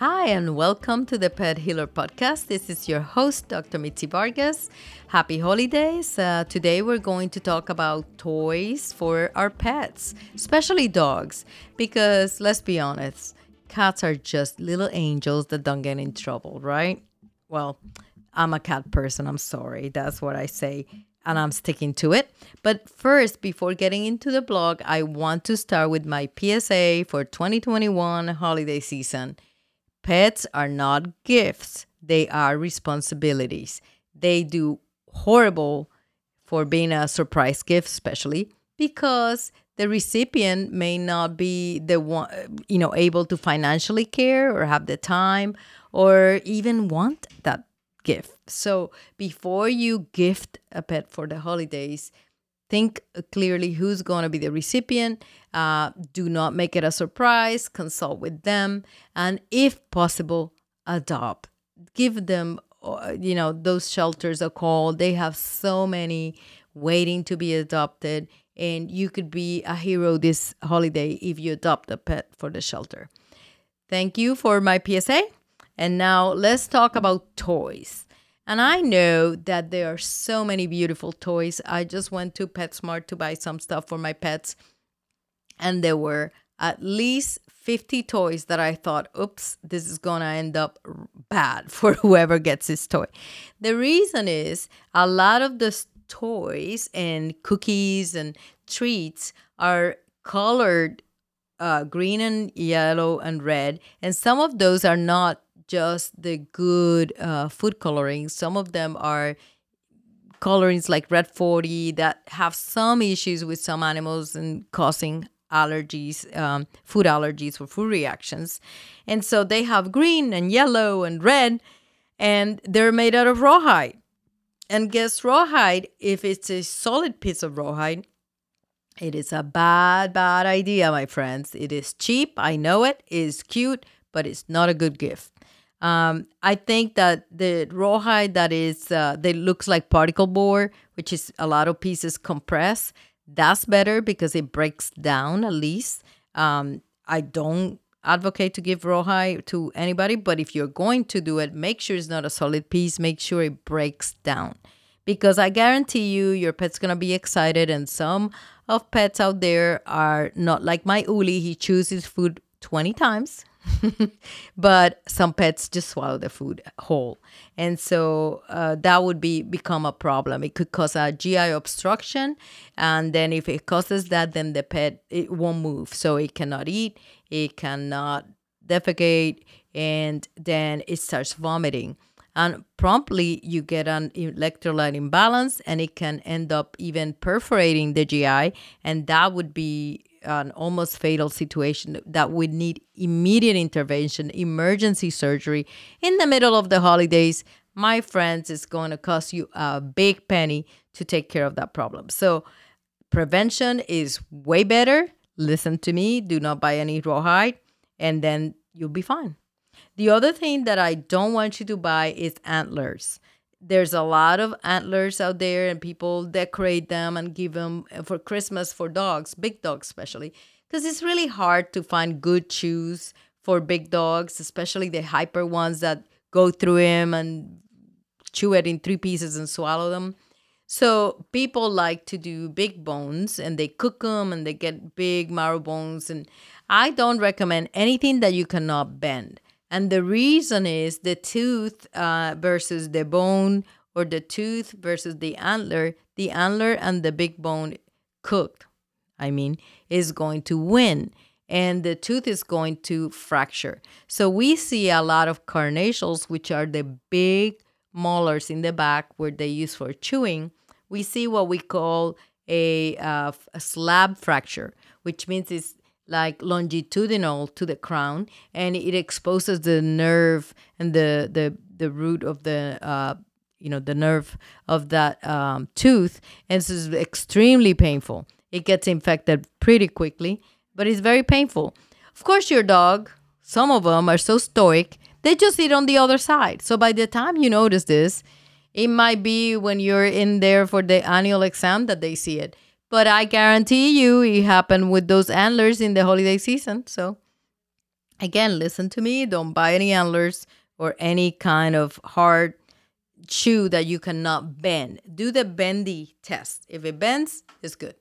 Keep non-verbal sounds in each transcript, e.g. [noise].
Hi, and welcome to the Pet Healer Podcast. This is your host, Dr. Mitzi Vargas. Happy holidays. Uh, today, we're going to talk about toys for our pets, especially dogs, because let's be honest, cats are just little angels that don't get in trouble, right? Well, I'm a cat person. I'm sorry. That's what I say. And I'm sticking to it. But first, before getting into the blog, I want to start with my PSA for 2021 holiday season. Pets are not gifts, they are responsibilities. They do horrible for being a surprise gift, especially because the recipient may not be the one, you know, able to financially care or have the time or even want that gift. So before you gift a pet for the holidays, think clearly who's going to be the recipient. Uh, do not make it a surprise. Consult with them, and if possible, adopt. Give them, uh, you know, those shelters a call. They have so many waiting to be adopted, and you could be a hero this holiday if you adopt a pet for the shelter. Thank you for my PSA. And now let's talk about toys. And I know that there are so many beautiful toys. I just went to PetSmart to buy some stuff for my pets, and there were at least 50 toys that I thought, oops, this is to end up bad [laughs] for whoever gets this toy. The reason is a lot of the toys and cookies and treats are colored uh, green and yellow and red, and some of those are not just the good uh, food coloring. Some of them are colorings like red 40 that have some issues with some animals and causing allergies, um, food allergies or food reactions. And so they have green and yellow and red, and they're made out of rawhide. And guess rawhide, if it's a solid piece of rawhide, it is a bad, bad idea, my friends. It is cheap, I know it, it is cute, but it's not a good gift. Um, I think that the rawhide that is uh, that looks like particle board, which is a lot of pieces compressed, that's better because it breaks down at least. Um, I don't advocate to give rawhide to anybody, but if you're going to do it, make sure it's not a solid piece. Make sure it breaks down because I guarantee you, your pet's gonna be excited. And some of pets out there are not like my Uli. He chews his food 20 times [laughs] but some pets just swallow the food whole. And so uh, that would be become a problem. It could cause a gi obstruction and then if it causes that then the pet it won't move. So it cannot eat it cannot defecate and then it starts vomiting. And promptly you get an electrolyte imbalance and it can end up even perforating the gi and that would be an almost fatal situation that would need immediate intervention, emergency surgery in the middle of the holidays, my friends, it's going to cost you a big penny to take care of that problem. So, prevention is way better. Listen to me, do not buy any rawhide, and then you'll be fine. The other thing that I don't want you to buy is antlers there's a lot of antlers out there and people decorate them and give them uh, for christmas for dogs big dogs especially because it's really hard to find good chews for big dogs especially the hyper ones that go through him and chew it in three pieces and swallow them. So people like to do big bones and they cook them and they get big marrow bones and i don't recommend anything that you cannot bend and the reason is the tooth uh, versus the bone, or the tooth versus the antler. The antler and the big bone cooked, I mean, is going to win. And the tooth is going to fracture. So we see a lot of carnassials, which are the big molars in the back where they use for chewing. We see what we call a, uh, a slab fracture, which means it's like longitudinal to the crown and it exposes the nerve and the the the root of the uh you know the nerve of that um, tooth and this is extremely painful. It gets infected pretty quickly but it's very painful. Of course your dog some of them are so stoic they just eat on the other side. So by the time you notice this it might be when you're in there for the annual exam that they see it but I guarantee you it happened with those antlers in the holiday season. So Again, listen to me. Don't buy any antlers or any kind of hard shoe that you cannot bend. Do the bendy test. If it bends, it's good.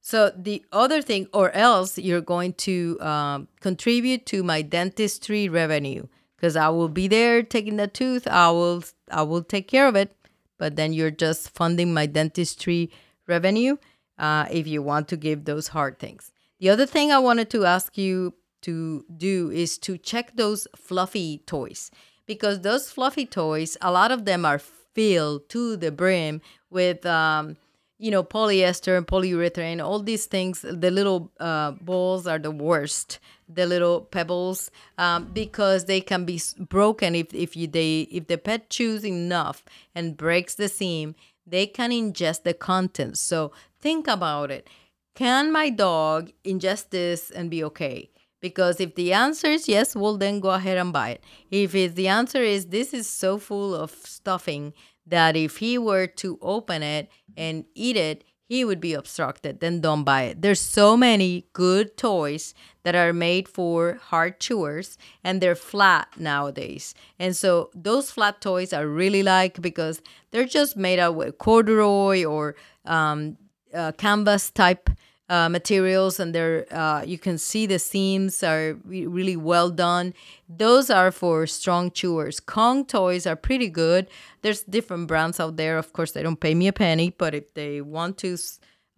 So the other thing, or else you're going to um, contribute to my dentistry revenue because I will be there taking the tooth. I will I will take care of it, but then you're just funding my dentistry revenue uh, if you want to give those hard things. The other thing I wanted to ask you to do is to check those fluffy toys because those fluffy toys, a lot of them are filled to the brim with. Um, you know, polyester and polyurethane, all these things, the little uh, balls are the worst. The little pebbles, um, because they can be broken if, if you they if the pet chews enough and breaks the seam, they can ingest the contents. So think about it. Can my dog ingest this and be okay? Because if the answer is yes, we'll then go ahead and buy it. If the answer is this is so full of stuffing that if he were to open it and eat it, he would be obstructed. Then don't buy it. There's so many good toys that are made for hard chewers and they're flat nowadays. And so those flat toys I really like because they're just made out with corduroy or um, uh, canvas type uh, materials and they're uh, you can see the seams are re- really well done. Those are for strong chewers. Kong toys are pretty good. There's different brands out there. Of course they don't pay me a penny but if they want to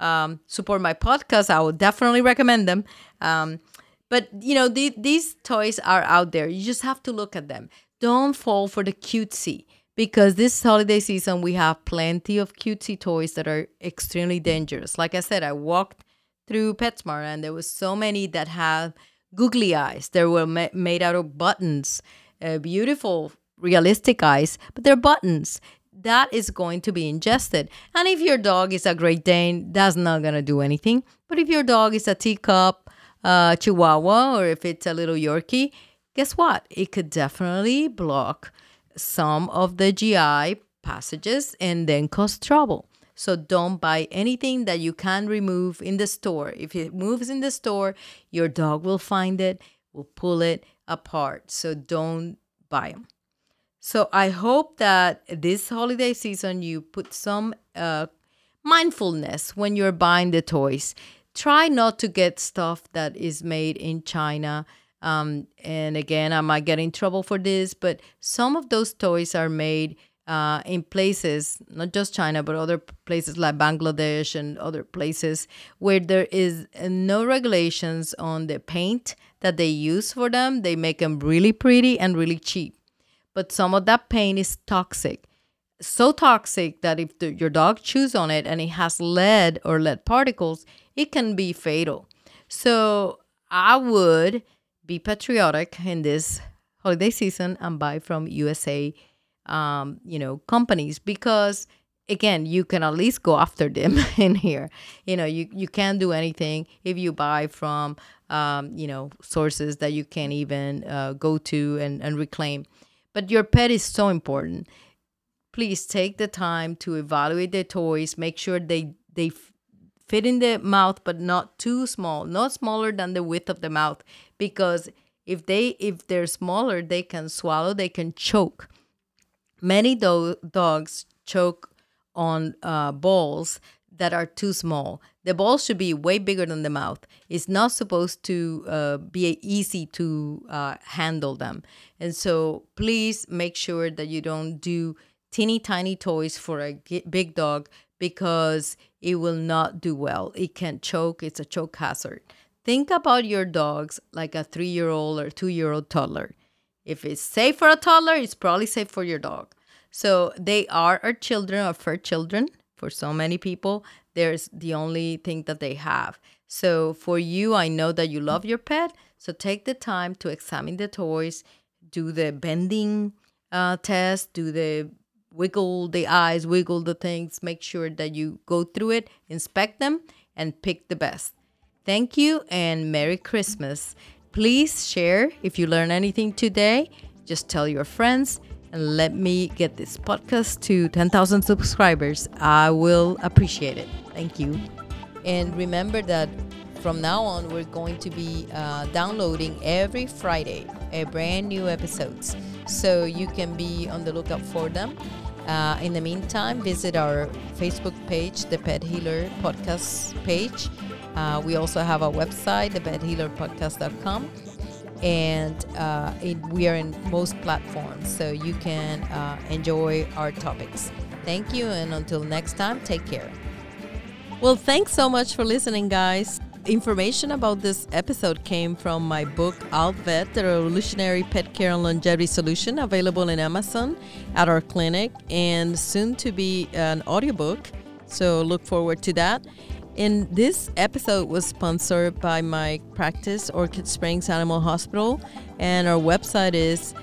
um, support my podcast i would definitely recommend them. Um, but you know the, these toys are out there. You just have to look at them. Don't fall for the cutesy because this holiday season we have plenty of cutesy toys that are extremely dangerous like i said i walked through PetSmart, and there was so many that have googly eyes. They were ma- made out of buttons, uh, beautiful, realistic eyes, but they're buttons. That is going to be ingested. And if your dog is a Great Dane, that's not going to do anything. But if your dog is a teacup, uh, Chihuahua, or if it's a little Yorkie, guess what? It could definitely block some of the GI passages and then cause trouble. So don't buy anything that you can remove in the store. If it moves in the store, your dog will find it, will pull it apart. So don't buy them. So I hope that this holiday season you put some uh, mindfulness when you're buying the toys. Try not to get stuff that is made in China. Um, and again, I might get in trouble for this, but some of those toys are made uh, in places, not just China, but other places like Bangladesh and other places where there is uh, no regulations on the paint that they use for them. They make them really pretty and really cheap. But some of that paint is toxic. So toxic that if the, your dog chews on it and it has lead or lead particles, it can be fatal. So I would be patriotic in this holiday season and buy from USA um, you know, companies because again, you can at least go after them [laughs] in here. You know, you, you can't do anything if you buy from, um, you know, sources that you can't even uh, go to and, and reclaim. But your pet is so important. Please take the time to evaluate the toys. Make sure they they fit in the mouth, but not too small, not smaller than the width of the mouth, because if they if they're smaller, they can swallow, they can choke Many do- dogs choke on uh, balls that are too small. The ball should be way bigger than the mouth. It's not supposed to uh, be easy to uh, handle them. And so please make sure that you don't do teeny tiny toys for a big dog because it will not do well. It can choke, it's a choke hazard. Think about your dogs like a three year old or two year old toddler. If it's safe for a toddler, it's probably safe for your dog. So they are our children, our fur children. For so many people, there's the only thing that they have. So for you, I know that you love your pet. So take the time to examine the toys, do the bending uh, test, do the wiggle the eyes, wiggle the things, make sure that you go through it, inspect them, and pick the best. Thank you and Merry Christmas. Please share if you learn anything today. Just tell your friends and let me get this podcast to 10,000 subscribers. I will appreciate it. Thank you. And remember that from now on, we're going to be uh, downloading every Friday a brand new episodes. So you can be on the lookout for them. Uh, in the meantime, visit our Facebook page, the Pet Healer Podcast page. Uh, we also have our website, thepethealerpodcast.com, and uh, it, we are in most platforms, so you can uh, enjoy our topics. Thank you, and until next time, take care. Well, thanks so much for listening, guys. Information about this episode came from my book, Vet, the Revolutionary Pet Care and Longevity Solution, available in Amazon at our clinic, and soon to be an audiobook. So look forward to that. And this episode was sponsored by my practice, Orchid Springs Animal Hospital, and our website is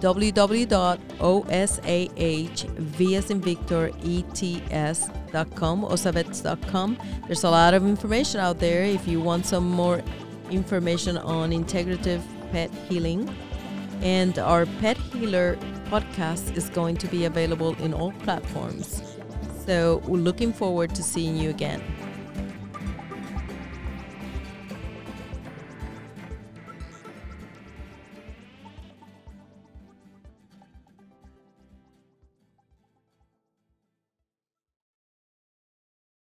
www.osahv as in Victor ets.com, osavets.com. There's a lot of information out there if you want some more information on integrative pet healing. And our Pet Healer podcast is going to be available in all platforms. So we're looking forward to seeing you again.